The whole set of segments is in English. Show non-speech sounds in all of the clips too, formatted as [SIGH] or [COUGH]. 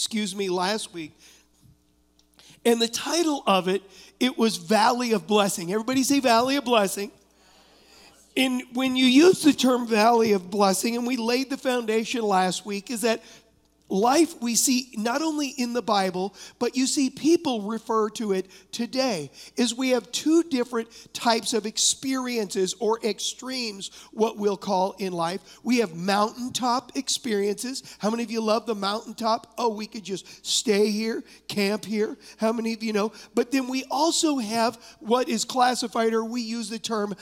excuse me, last week. And the title of it, it was Valley of Blessing. Everybody say Valley of Blessing. And when you use the term Valley of Blessing, and we laid the foundation last week, is that life we see not only in the Bible, but you see people refer to it today, is we have two different types of experiences or extremes, what we'll call in life. We have mountaintop experiences. How many of you love the mountaintop? Oh, we could just stay here, camp here. How many of you know? But then we also have what is classified, or we use the term,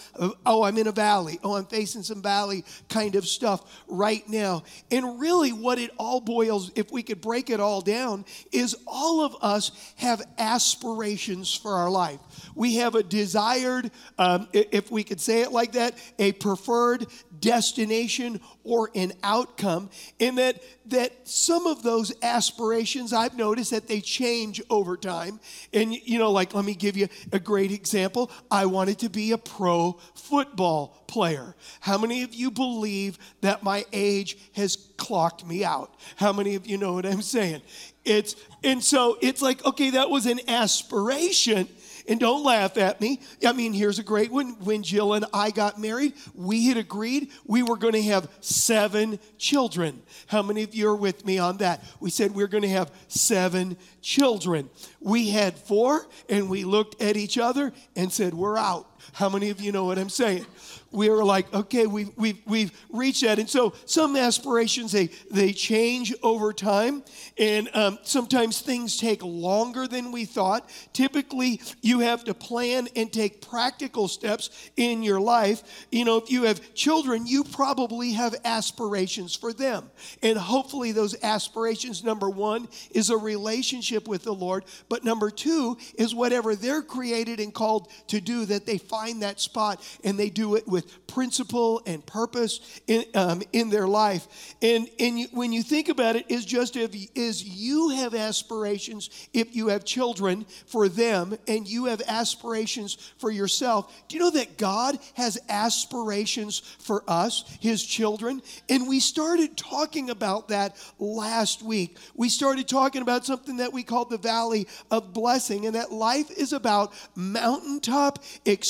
oh, I'm in a valley. Oh, I'm facing some valley kind of stuff right now. And really, what it all boils if we could break it all down, is all of us have aspirations for our life. We have a desired, um, if we could say it like that, a preferred destination or an outcome in that that some of those aspirations I've noticed that they change over time and you know like let me give you a great example I wanted to be a pro football player how many of you believe that my age has clocked me out how many of you know what I'm saying it's and so it's like okay that was an aspiration and don't laugh at me. I mean, here's a great one. When Jill and I got married, we had agreed we were going to have seven children. How many of you are with me on that? We said we are going to have seven children. We had four, and we looked at each other and said, We're out. How many of you know what I'm saying? We are like, okay, we've, we've, we've reached that. And so some aspirations, they, they change over time. And um, sometimes things take longer than we thought. Typically, you have to plan and take practical steps in your life. You know, if you have children, you probably have aspirations for them. And hopefully, those aspirations, number one, is a relationship with the Lord. But number two is whatever they're created and called to do, that they find that spot and they do it with principle and purpose in, um, in their life. And, and you, when you think about it, is just if, is you have aspirations if you have children for them and you have aspirations for yourself. Do you know that God has aspirations for us, his children? And we started talking about that last week. We started talking about something that we called the valley of blessing, and that life is about mountaintop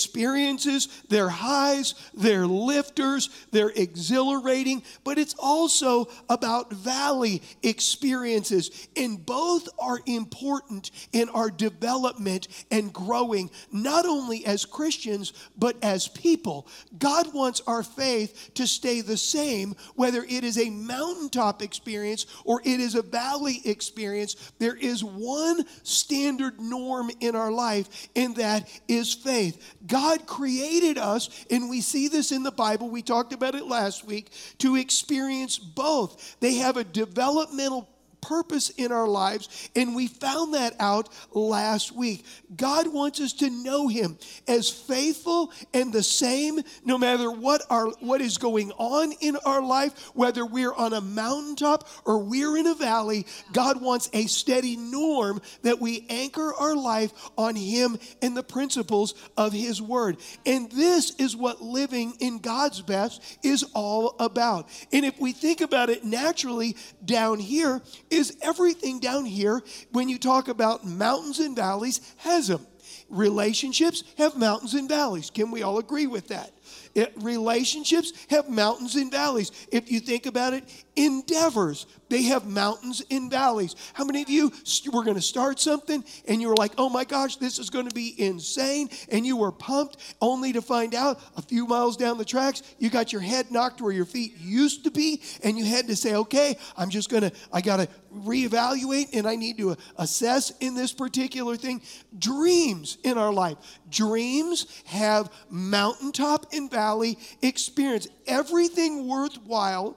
experiences, their highs, they're lifters, they're exhilarating, but it's also about valley experiences. And both are important in our development and growing, not only as Christians, but as people. God wants our faith to stay the same, whether it is a mountaintop experience or it is a valley experience. There is one standard norm in our life, and that is faith. God created us, and we see this in the Bible. We talked about it last week to experience both. They have a developmental purpose in our lives, and we found that out last week. God wants us to know Him as faithful and the same no matter what, our, what is going on in our life, whether we're on a mountaintop or we're in a valley. God wants a steady norm that we anchor our life on Him and the principles of His Word. And this is what living in God's best is all about. And if we think about it naturally down here, is everything down here, when you talk about mountains and valleys, has them. Relationships have mountains and valleys. Can we all agree with that? It, relationships have mountains and valleys. If you think about it, endeavors, they have mountains and valleys. How many of you were going to start something and you were like, oh my gosh, this is going to be insane? And you were pumped only to find out a few miles down the tracks, you got your head knocked where your feet used to be, and you had to say, okay, I'm just going to, I got to reevaluate and I need to uh, assess in this particular thing. Dreams in our life. Dreams have mountaintop and valley experience. Everything worthwhile,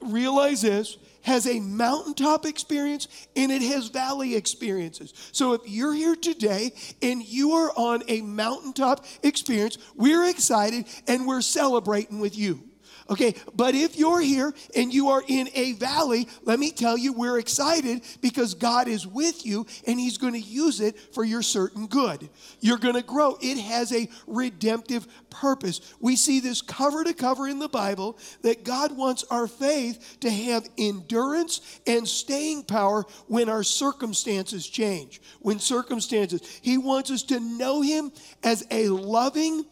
realize this, has a mountaintop experience and it has valley experiences. So if you're here today and you are on a mountaintop experience, we're excited and we're celebrating with you. Okay, but if you're here and you are in a valley, let me tell you, we're excited because God is with you and He's going to use it for your certain good. You're going to grow. It has a redemptive purpose. We see this cover to cover in the Bible that God wants our faith to have endurance and staying power when our circumstances change. When circumstances, He wants us to know Him as a loving,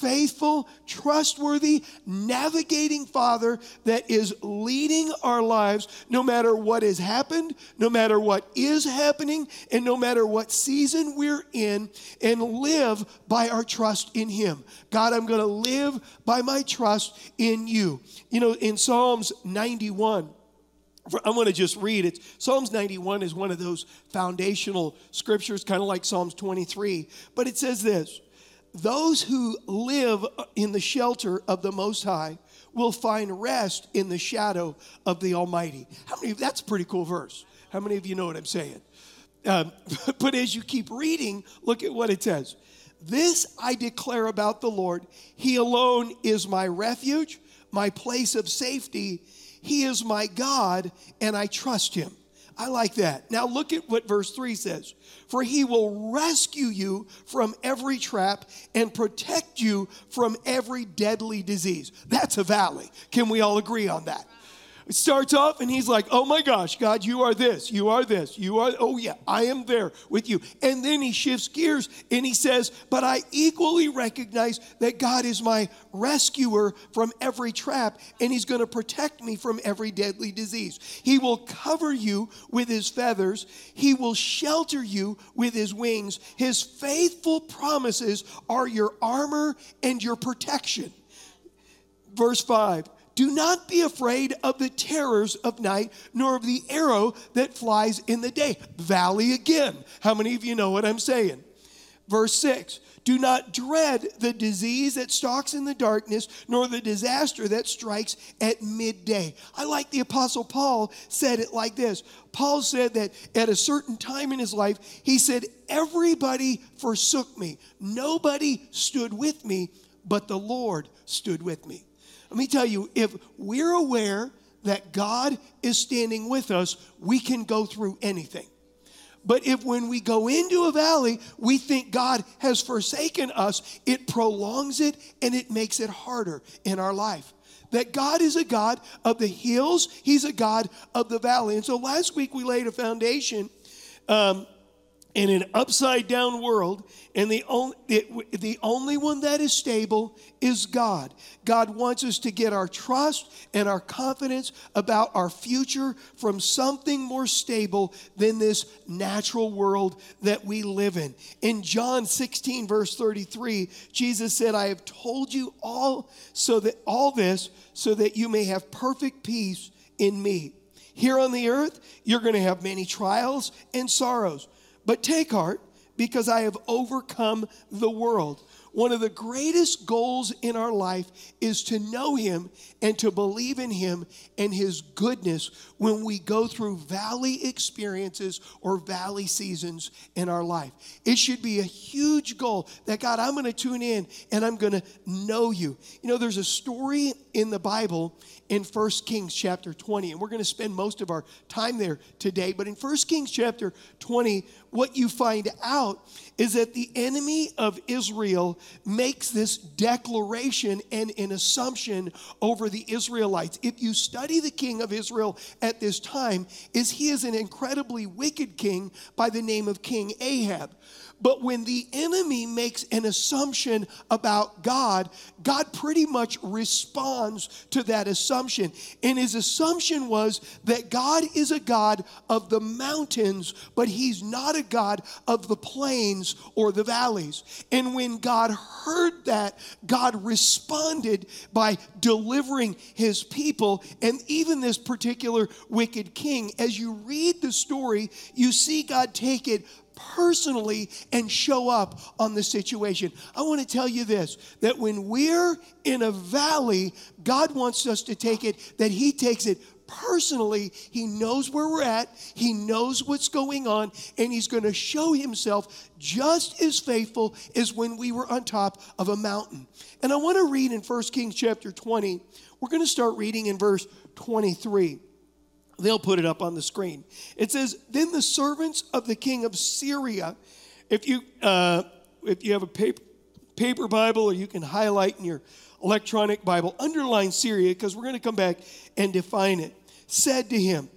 faithful, trustworthy, navigating Father that is leading our lives no matter what has happened, no matter what is happening, and no matter what season we're in, and live by our trust in Him. God, I'm going to live by my trust in you. You know, in Psalms 91, I'm going to just read it. Psalms 91 is one of those foundational scriptures, kind of like Psalms 23. But it says this those who live in the shelter of the Most High will find rest in the shadow of the Almighty. How many? That's a pretty cool verse. How many of you know what I'm saying? Um, [LAUGHS] but as you keep reading, look at what it says. This I declare about the Lord. He alone is my refuge, my place of safety. He is my God, and I trust him. I like that. Now look at what verse 3 says. For he will rescue you from every trap and protect you from every deadly disease. That's a valley. Can we all agree on that? Starts off and he's like, Oh my gosh, God, you are this, you are this, you are, oh yeah, I am there with you. And then he shifts gears and he says, But I equally recognize that God is my rescuer from every trap and he's going to protect me from every deadly disease. He will cover you with his feathers, he will shelter you with his wings. His faithful promises are your armor and your protection. Verse 5 do not be afraid of the terrors of night, nor of the arrow that flies in the day. Valley again. How many of you know what I'm saying? Verse 6 Do not dread the disease that stalks in the darkness, nor the disaster that strikes at midday. I like the Apostle Paul said it like this Paul said that at a certain time in his life, he said, Everybody forsook me, nobody stood with me, but the Lord stood with me. Let me tell you, if we're aware that God is standing with us, we can go through anything. But if when we go into a valley, we think God has forsaken us, it prolongs it and it makes it harder in our life. That God is a God of the hills, He's a God of the valley. And so last week we laid a foundation um, in an upside down world, and the only, the only one that is stable is God. God wants us to get our trust and our confidence about our future from something more stable than this natural world that we live in. In John 16, verse 33, Jesus said, I have told you all so that all this so that you may have perfect peace in me. Here on the earth, you're going to have many trials and sorrows. But take heart, because I have overcome the world. One of the greatest goals in our life is to know Him and to believe in Him and His goodness when we go through valley experiences or valley seasons in our life. It should be a huge goal that God, I'm going to tune in and I'm going to know you. You know, there's a story in the Bible in 1 Kings chapter 20. And we're going to spend most of our time there today. But in 1 Kings chapter 20, what you find out is that the enemy of Israel makes this declaration and an assumption over the Israelites. If you study the king of Israel at this time, is he is an incredibly wicked king by the name of King Ahab. But when the enemy makes an assumption about God, God pretty much responds to that assumption. And his assumption was that God is a God of the mountains, but he's not a God of the plains or the valleys. And when God heard that, God responded by delivering his people and even this particular wicked king. As you read the story, you see God take it personally and show up on the situation. I want to tell you this that when we're in a valley, God wants us to take it, that He takes it personally, He knows where we're at, He knows what's going on, and He's going to show Himself just as faithful as when we were on top of a mountain. And I want to read in 1 Kings chapter 20. We're going to start reading in verse 23. They'll put it up on the screen. It says, Then the servants of the king of Syria, if you, uh, if you have a paper, paper Bible or you can highlight in your electronic Bible, underline Syria because we're going to come back and define it, said to him,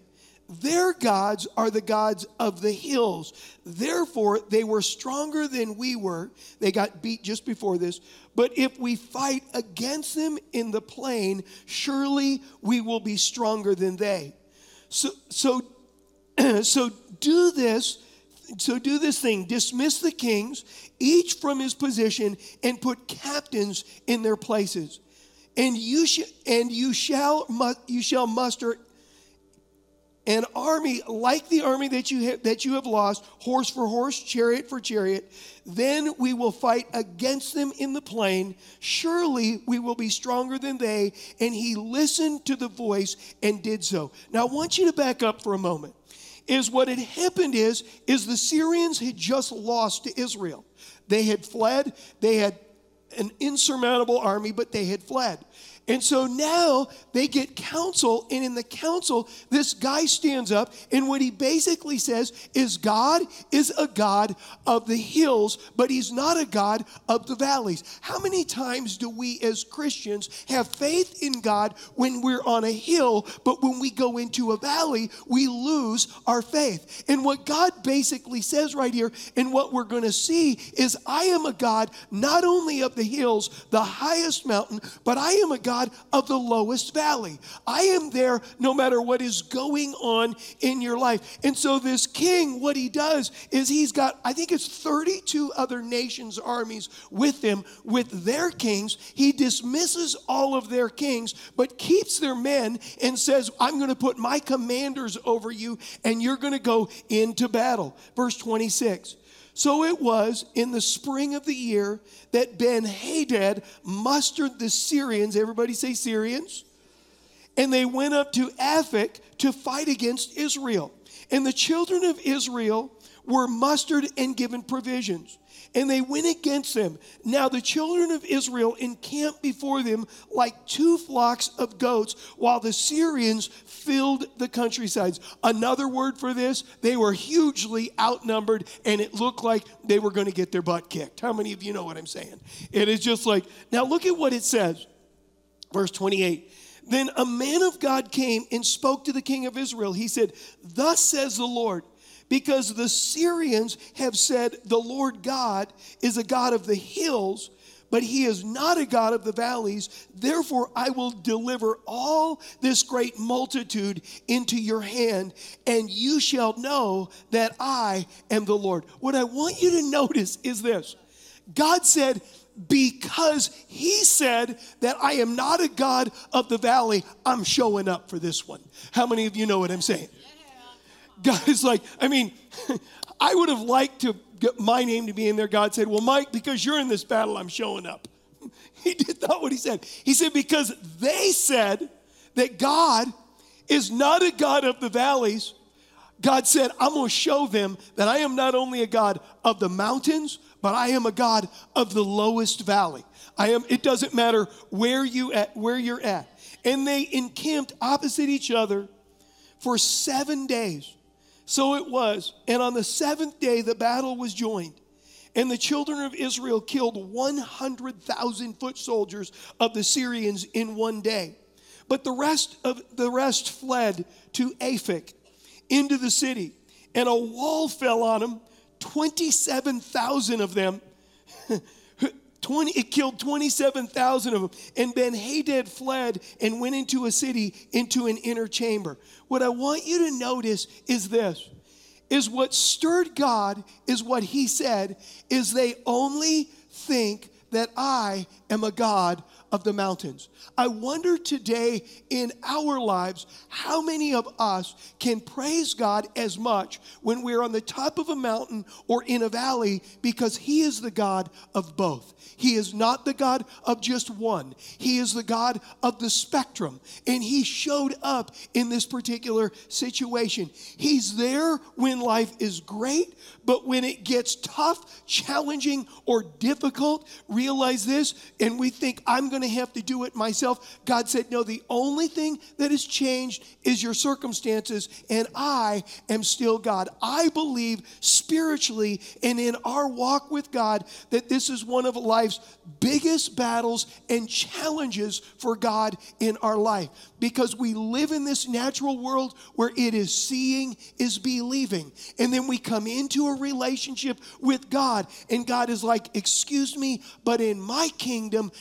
Their gods are the gods of the hills. Therefore, they were stronger than we were. They got beat just before this. But if we fight against them in the plain, surely we will be stronger than they. So, so, [CLEARS THROAT] so do this. So do this thing. Dismiss the kings, each from his position, and put captains in their places. And you sh- and you shall mu- you shall muster an army like the army that you have, that you have lost, horse for horse, chariot for chariot. Then we will fight against them in the plain. Surely we will be stronger than they. And he listened to the voice and did so. Now I want you to back up for a moment. Is what had happened is is the Syrians had just lost to Israel. They had fled. They had an insurmountable army, but they had fled. And so now they get counsel, and in the counsel, this guy stands up, and what he basically says is God is a God of the hills, but he's not a God of the valleys. How many times do we as Christians have faith in God when we're on a hill, but when we go into a valley, we lose our faith? And what God basically says right here, and what we're going to see, is I am a God not only of the hills, the highest mountain, but I am a God God of the lowest valley. I am there no matter what is going on in your life. And so, this king, what he does is he's got, I think it's 32 other nations' armies with him, with their kings. He dismisses all of their kings, but keeps their men and says, I'm going to put my commanders over you, and you're going to go into battle. Verse 26. So it was in the spring of the year that Ben Hadad mustered the Syrians. Everybody say Syrians. And they went up to Aphek to fight against Israel. And the children of Israel were mustered and given provisions and they went against them. Now the children of Israel encamped before them like two flocks of goats, while the Syrians filled the countrysides. Another word for this, they were hugely outnumbered, and it looked like they were going to get their butt kicked. How many of you know what I'm saying? It is just like, now look at what it says. Verse 28. Then a man of God came and spoke to the king of Israel. He said, Thus says the Lord, because the Syrians have said the Lord God is a God of the hills, but he is not a God of the valleys. Therefore, I will deliver all this great multitude into your hand, and you shall know that I am the Lord. What I want you to notice is this God said, because he said that I am not a God of the valley, I'm showing up for this one. How many of you know what I'm saying? God is [LAUGHS] like, I mean, [LAUGHS] I would have liked to get my name to be in there. God said, Well, Mike, because you're in this battle, I'm showing up. [LAUGHS] He did not what he said. He said, Because they said that God is not a God of the valleys. God said, I'm going to show them that I am not only a God of the mountains, but I am a God of the lowest valley. I am, it doesn't matter where you at, where you're at. And they encamped opposite each other for seven days. So it was. And on the seventh day, the battle was joined. And the children of Israel killed 100,000 foot soldiers of the Syrians in one day. But the rest of the rest fled to Aphek into the city, and a wall fell on them. 27,000 of them [LAUGHS] 20, it killed 27,000 of them. And Ben Hadad fled and went into a city, into an inner chamber. What I want you to notice is this is what stirred God is what he said is they only think that I am a God of the mountains. I wonder today in our lives how many of us can praise God as much when we're on the top of a mountain or in a valley because He is the God of both. He is not the God of just one, He is the God of the spectrum. And He showed up in this particular situation. He's there when life is great, but when it gets tough, challenging, or difficult, realize this, and we think, I'm going to have to do it myself. God said, No, the only thing that has changed is your circumstances, and I am still God. I believe spiritually and in our walk with God that this is one of life's biggest battles and challenges for God in our life because we live in this natural world where it is seeing is believing. And then we come into a relationship with God, and God is like, Excuse me, but in my kingdom,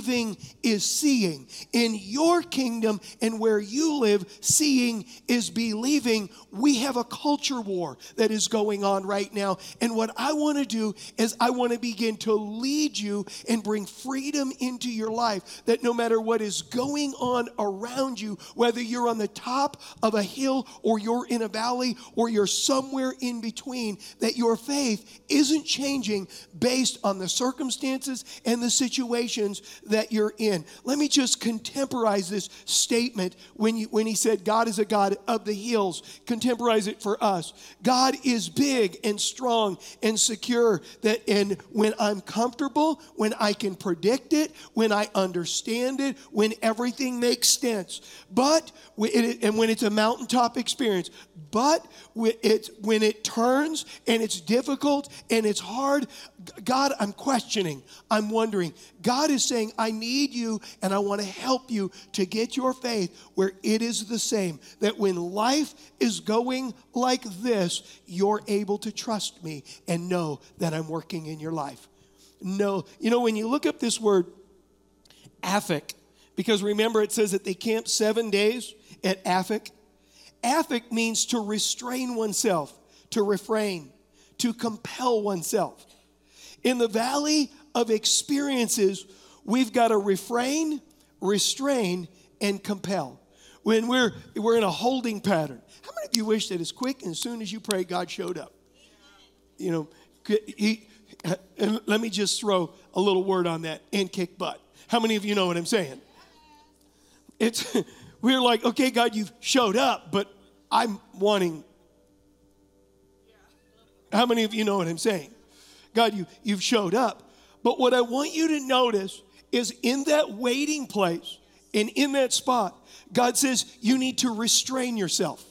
believing is seeing. In your kingdom and where you live, seeing is believing. We have a culture war that is going on right now. And what I want to do is I want to begin to lead you and bring freedom into your life that no matter what is going on around you, whether you're on the top of a hill or you're in a valley or you're somewhere in between, that your faith isn't changing based on the circumstances and the situations that you're in. Let me just contemporize this statement when, you, when he said, God is a God of the hills. Contemporize it for us. God is big and strong and secure. That and when I'm comfortable, when I can predict it, when I understand it, when everything makes sense. But and when it's a mountaintop experience, but it's when it turns and it's difficult and it's hard, God, I'm questioning. I'm wondering. God is saying, I need you and I want to help you to get your faith where it is the same. That when life is going like this, you're able to trust me and know that I'm working in your life. No, you know, when you look up this word, Aphek, because remember it says that they camped seven days at Aphek. Aphek means to restrain oneself, to refrain, to compel oneself. In the valley of experiences, we've got to refrain, restrain, and compel. When we're, we're in a holding pattern. How many of you wish that as quick and as soon as you pray, God showed up? You know, he, uh, and let me just throw a little word on that and kick butt. How many of you know what I'm saying? It's [LAUGHS] we're like, okay, God, you've showed up, but I'm wanting. How many of you know what I'm saying? God, you, you've showed up. But what I want you to notice is in that waiting place and in that spot, God says you need to restrain yourself.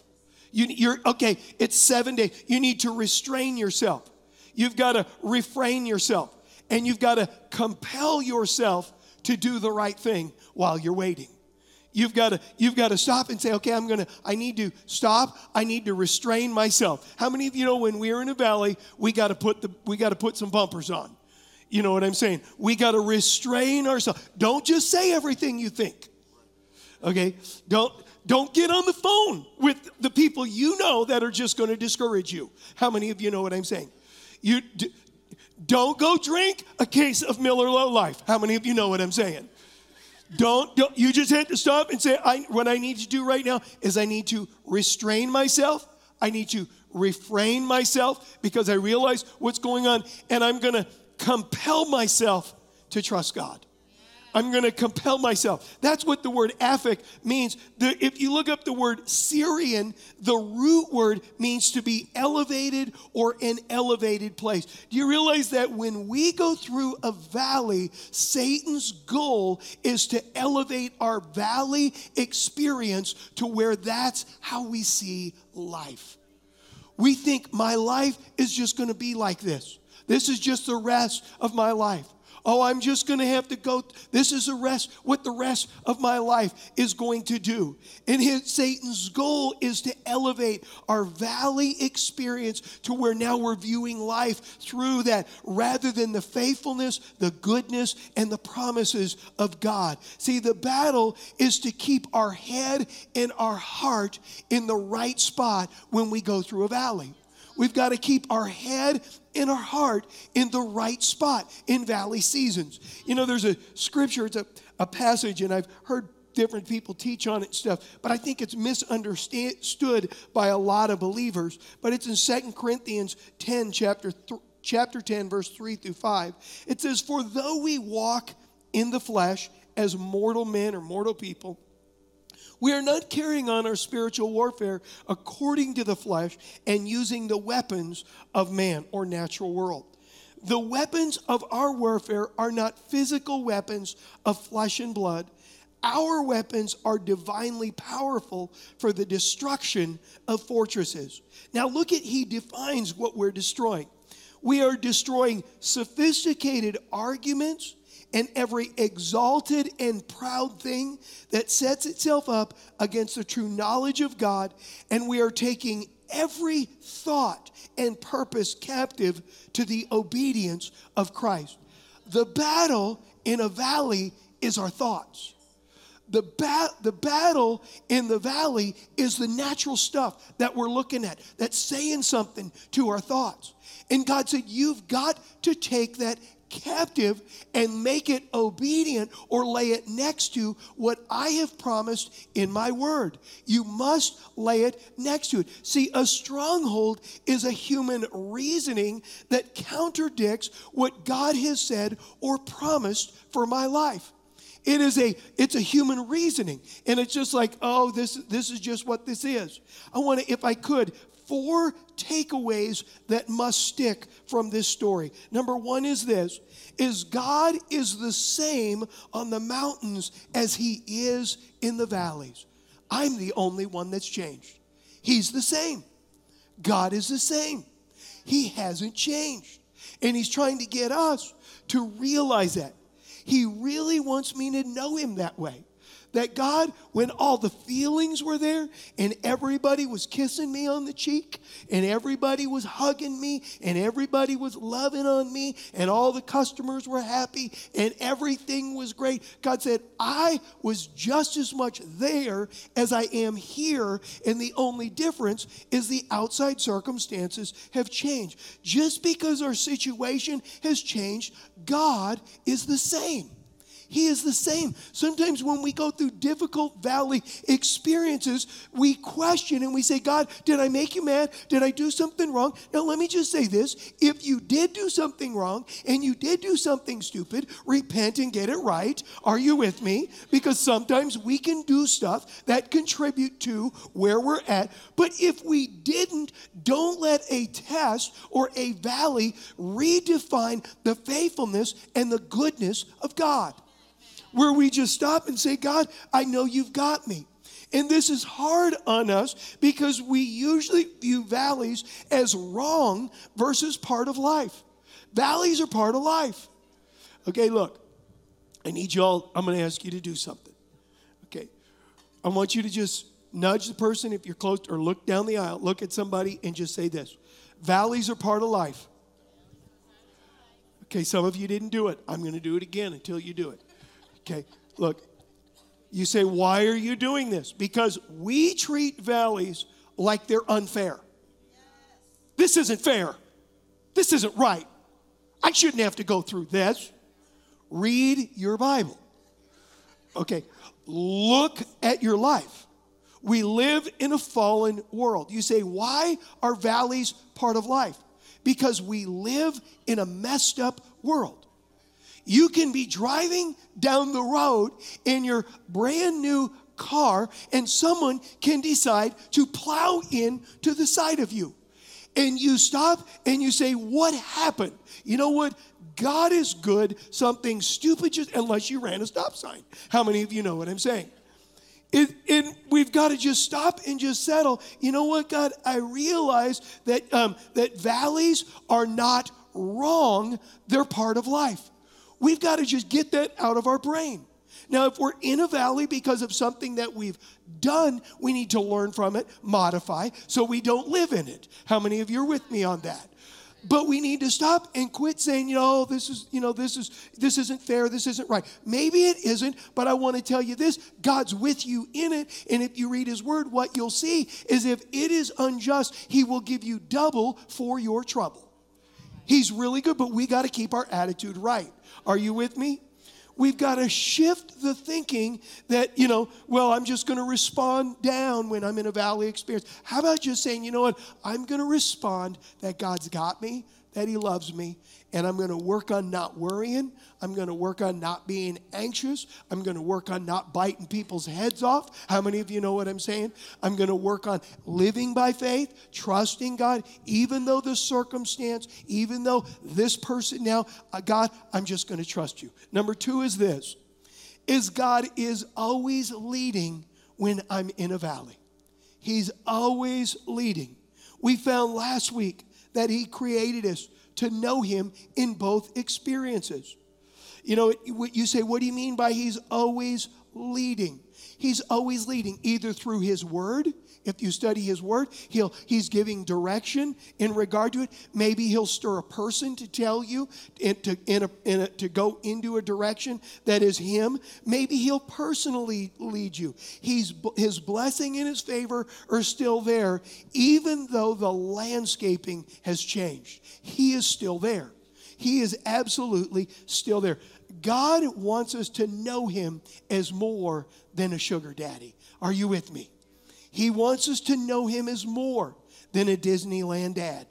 You, you're okay. It's seven days. You need to restrain yourself. You've got to refrain yourself, and you've got to compel yourself to do the right thing while you're waiting. You've got to you've got to stop and say, okay, I'm gonna I need to stop. I need to restrain myself. How many of you know when we're in a valley, we got to put the we got to put some bumpers on? You know what I'm saying? We got to restrain ourselves. Don't just say everything you think. Okay? Don't don't get on the phone with the people you know that are just going to discourage you. How many of you know what I'm saying? You d- don't go drink a case of Miller Low Life. How many of you know what I'm saying? Don't, don't you just have to stop and say, I, what I need to do right now is I need to restrain myself. I need to refrain myself because I realize what's going on, and I'm going to compel myself to trust God. I'm going to compel myself. That's what the word aphek means. The, if you look up the word Syrian, the root word means to be elevated or an elevated place. Do you realize that when we go through a valley, Satan's goal is to elevate our valley experience to where that's how we see life? We think my life is just going to be like this. This is just the rest of my life. Oh, I'm just going to have to go. This is the rest, what the rest of my life is going to do. And his, Satan's goal is to elevate our valley experience to where now we're viewing life through that rather than the faithfulness, the goodness, and the promises of God. See, the battle is to keep our head and our heart in the right spot when we go through a valley we've got to keep our head and our heart in the right spot in valley seasons. You know, there's a scripture, it's a, a passage, and I've heard different people teach on it stuff, but I think it's misunderstood by a lot of believers. But it's in Second Corinthians 10, chapter, th- chapter 10, verse 3 through 5. It says, For though we walk in the flesh as mortal men or mortal people, we are not carrying on our spiritual warfare according to the flesh and using the weapons of man or natural world. The weapons of our warfare are not physical weapons of flesh and blood. Our weapons are divinely powerful for the destruction of fortresses. Now, look at, he defines what we're destroying. We are destroying sophisticated arguments and every exalted and proud thing that sets itself up against the true knowledge of God, and we are taking every thought and purpose captive to the obedience of Christ. The battle in a valley is our thoughts. The, ba- the battle in the valley is the natural stuff that we're looking at, that's saying something to our thoughts. And God said, You've got to take that captive and make it obedient or lay it next to what I have promised in my word. You must lay it next to it. See, a stronghold is a human reasoning that contradicts what God has said or promised for my life. It is a it's a human reasoning and it's just like, "Oh, this this is just what this is." I want to if I could four takeaways that must stick from this story. Number 1 is this is God is the same on the mountains as he is in the valleys. I'm the only one that's changed. He's the same. God is the same. He hasn't changed. And he's trying to get us to realize that. He really wants me to know him that way. That God, when all the feelings were there and everybody was kissing me on the cheek and everybody was hugging me and everybody was loving on me and all the customers were happy and everything was great, God said, I was just as much there as I am here. And the only difference is the outside circumstances have changed. Just because our situation has changed, God is the same. He is the same. Sometimes when we go through difficult valley experiences, we question and we say, God, did I make you mad? Did I do something wrong? Now, let me just say this if you did do something wrong and you did do something stupid, repent and get it right. Are you with me? Because sometimes we can do stuff that contribute to where we're at. But if we didn't, don't let a test or a valley redefine the faithfulness and the goodness of God where we just stop and say, God, I know you've got me. And this is hard on us because we usually view valleys as wrong versus part of life. Valleys are part of life. Okay, look, I need y'all, I'm going to ask you to do something. Okay, I want you to just nudge the person if you're close or look down the aisle, look at somebody and just say this Valleys are part of life. Okay, some of you didn't do it. I'm going to do it again until you do it. Okay, look, you say, why are you doing this? Because we treat valleys like they're unfair. This isn't fair. This isn't right. I shouldn't have to go through this. Read your Bible. Okay, look at your life. We live in a fallen world. You say, why are valleys part of life? Because we live in a messed up world. You can be driving down the road in your brand new car, and someone can decide to plow in to the side of you. And you stop and you say, What happened? You know what? God is good. Something stupid just, unless you ran a stop sign. How many of you know what I'm saying? It, and we've got to just stop and just settle. You know what, God? I realize that um, that valleys are not wrong; they're part of life. We've got to just get that out of our brain. Now, if we're in a valley because of something that we've done, we need to learn from it, modify, so we don't live in it. How many of you are with me on that? But we need to stop and quit saying, you know, this is, you know, this is this isn't fair, this isn't right. Maybe it isn't, but I want to tell you this, God's with you in it, and if you read his word, what you'll see is if it is unjust, he will give you double for your trouble. He's really good, but we got to keep our attitude right. Are you with me? We've got to shift the thinking that, you know, well, I'm just going to respond down when I'm in a valley experience. How about just saying, you know what? I'm going to respond that God's got me, that He loves me, and I'm going to work on not worrying. I'm going to work on not being anxious. I'm going to work on not biting people's heads off. How many of you know what I'm saying? I'm going to work on living by faith, trusting God, even though the circumstance, even though this person now, uh, God, I'm just going to trust you. Number two is this is God is always leading when I'm in a valley. He's always leading. We found last week that he created us to know him in both experiences. You know, you say, what do you mean by he's always leading? He's always leading either through his word. If you study his word, he'll, he's giving direction in regard to it. Maybe he'll stir a person to tell you to, in a, in a, to go into a direction that is him. Maybe he'll personally lead you. He's, his blessing and his favor are still there, even though the landscaping has changed. He is still there. He is absolutely still there. God wants us to know Him as more than a sugar daddy. Are you with me? He wants us to know Him as more than a Disneyland dad.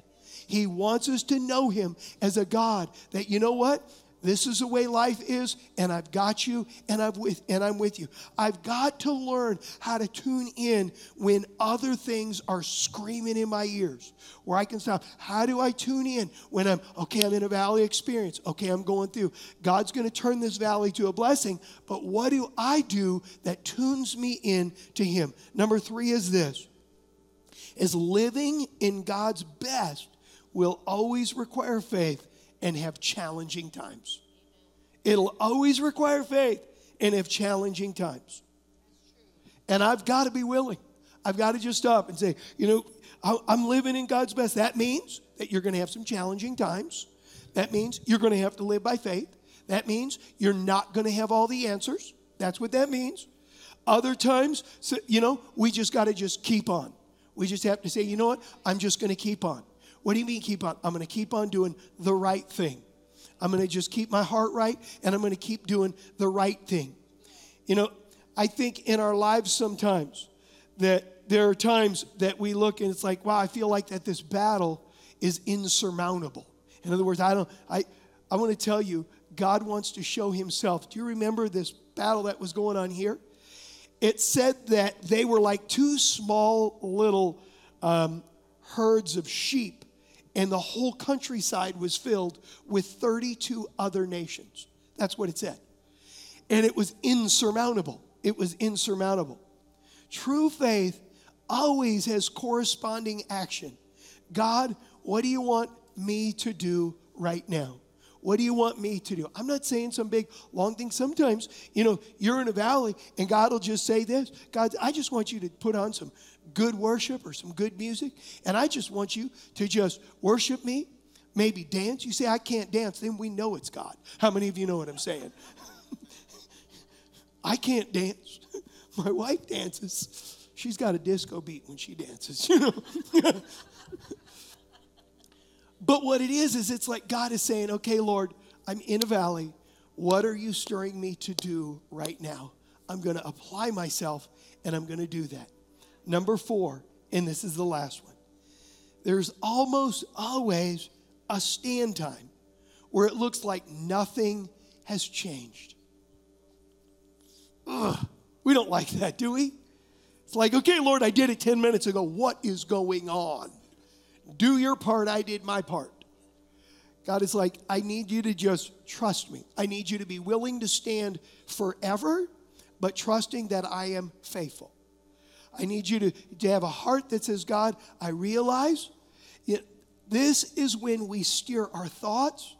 He wants us to know Him as a God that, you know what? This is the way life is, and I've got you, and I'm with, and I'm with you. I've got to learn how to tune in when other things are screaming in my ears, where I can stop. How do I tune in when I'm okay? I'm in a valley experience. Okay, I'm going through. God's going to turn this valley to a blessing, but what do I do that tunes me in to Him? Number three is this: is living in God's best will always require faith and have challenging times. It'll always require faith and have challenging times. And I've got to be willing. I've got to just stop and say, you know, I'm living in God's best. That means that you're going to have some challenging times. That means you're going to have to live by faith. That means you're not going to have all the answers. That's what that means. Other times, you know, we just got to just keep on. We just have to say, you know what? I'm just going to keep on. What do you mean keep on? I'm going to keep on doing the right thing. I'm going to just keep my heart right and I'm going to keep doing the right thing. You know, I think in our lives sometimes that there are times that we look and it's like, wow, I feel like that this battle is insurmountable. In other words, I don't I I want to tell you God wants to show himself. Do you remember this battle that was going on here? It said that they were like two small little um, herds of sheep and the whole countryside was filled with 32 other nations. That's what it said. And it was insurmountable. It was insurmountable. True faith always has corresponding action. God, what do you want me to do right now? What do you want me to do? I'm not saying some big long thing. Sometimes, you know, you're in a valley and God will just say this God, I just want you to put on some good worship or some good music, and I just want you to just worship me, maybe dance. You say, I can't dance, then we know it's God. How many of you know what I'm saying? [LAUGHS] I can't dance. [LAUGHS] My wife dances. She's got a disco beat when she dances, [LAUGHS] you know. But what it is, is it's like God is saying, okay, Lord, I'm in a valley. What are you stirring me to do right now? I'm going to apply myself and I'm going to do that. Number four, and this is the last one. There's almost always a stand time where it looks like nothing has changed. Ugh, we don't like that, do we? It's like, okay, Lord, I did it 10 minutes ago. What is going on? Do your part, I did my part. God is like, I need you to just trust me. I need you to be willing to stand forever, but trusting that I am faithful. I need you to, to have a heart that says, God, I realize it, this is when we steer our thoughts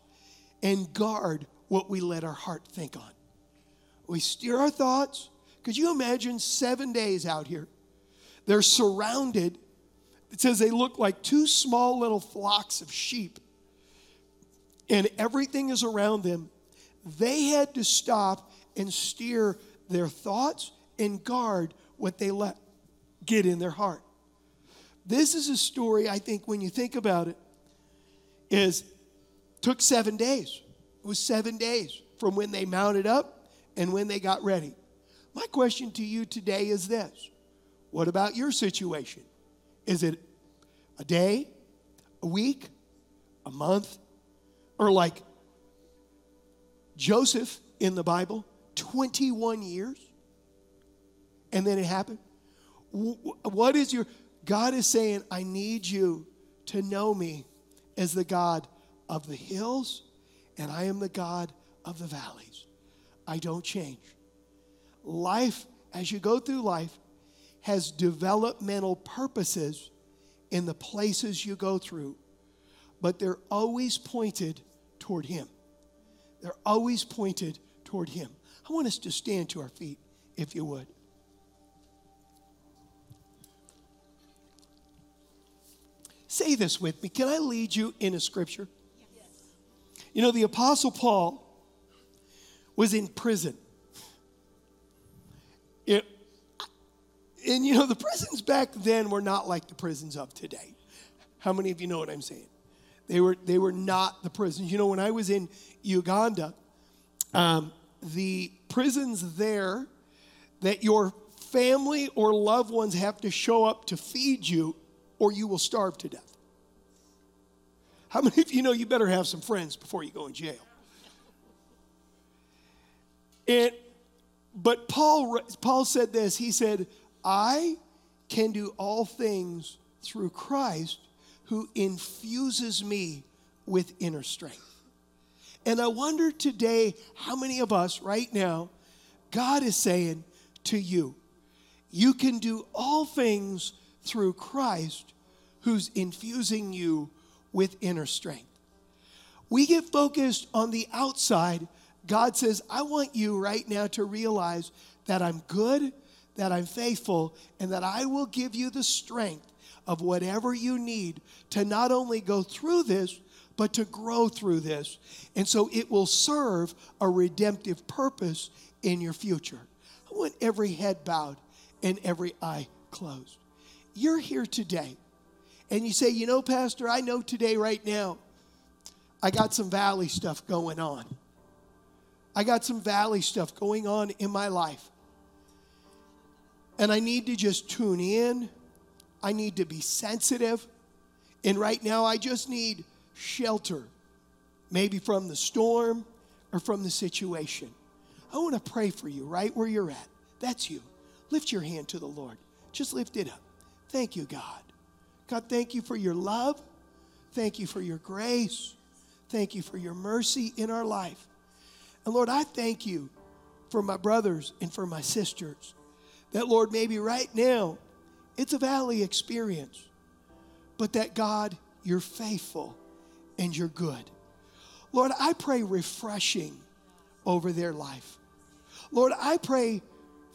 and guard what we let our heart think on. We steer our thoughts. Could you imagine seven days out here? They're surrounded. It says they look like two small little flocks of sheep and everything is around them, they had to stop and steer their thoughts and guard what they let get in their heart. This is a story, I think, when you think about it, is took seven days. It was seven days from when they mounted up and when they got ready. My question to you today is this What about your situation? Is it a day, a week, a month, or like Joseph in the Bible, 21 years? And then it happened? What is your, God is saying, I need you to know me as the God of the hills, and I am the God of the valleys. I don't change. Life, as you go through life, has developmental purposes in the places you go through, but they're always pointed toward Him. They're always pointed toward Him. I want us to stand to our feet, if you would. Say this with me. Can I lead you in a scripture? Yes. You know, the Apostle Paul was in prison. It, and you know, the prisons back then were not like the prisons of today. How many of you know what I'm saying? They were, they were not the prisons. You know, when I was in Uganda, um, the prisons there that your family or loved ones have to show up to feed you or you will starve to death. How many of you know you better have some friends before you go in jail? And, but Paul, Paul said this he said, I can do all things through Christ who infuses me with inner strength. And I wonder today how many of us right now, God is saying to you, you can do all things through Christ who's infusing you with inner strength. We get focused on the outside. God says, I want you right now to realize that I'm good, that I'm faithful, and that I will give you the strength of whatever you need to not only go through this, but to grow through this. And so it will serve a redemptive purpose in your future. I want every head bowed and every eye closed. You're here today, and you say, You know, Pastor, I know today, right now, I got some valley stuff going on. I got some valley stuff going on in my life. And I need to just tune in I need to be sensitive. And right now, I just need shelter, maybe from the storm or from the situation. I want to pray for you right where you're at. That's you. Lift your hand to the Lord. Just lift it up. Thank you, God. God, thank you for your love. Thank you for your grace. Thank you for your mercy in our life. And Lord, I thank you for my brothers and for my sisters. That, Lord, maybe right now it's a valley experience, but that God, you're faithful and you're good. Lord, I pray refreshing over their life. Lord, I pray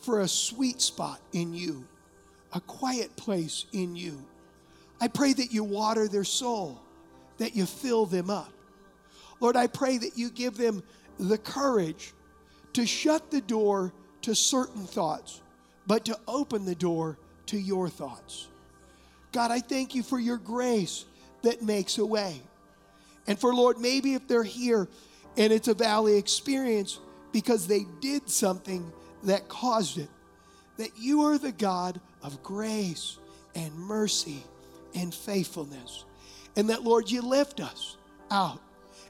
for a sweet spot in you, a quiet place in you. I pray that you water their soul, that you fill them up. Lord, I pray that you give them the courage to shut the door to certain thoughts, but to open the door to your thoughts. God, I thank you for your grace that makes a way. And for Lord, maybe if they're here and it's a valley experience because they did something that caused it, that you are the God of grace and mercy and faithfulness. And that, Lord, you lift us out.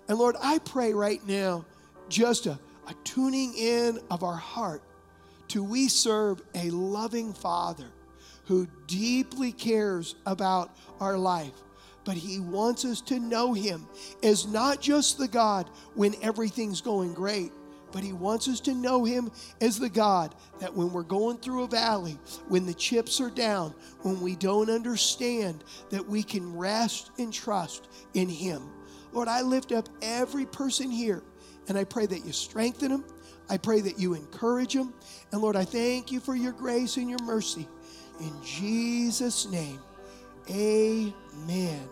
And Lord, I pray right now just a, a tuning in of our heart to we serve a loving Father who deeply cares about our life. But he wants us to know him as not just the God when everything's going great, but he wants us to know him as the God that when we're going through a valley, when the chips are down, when we don't understand, that we can rest and trust in him. Lord, I lift up every person here and I pray that you strengthen them. I pray that you encourage them. And Lord, I thank you for your grace and your mercy. In Jesus' name, amen.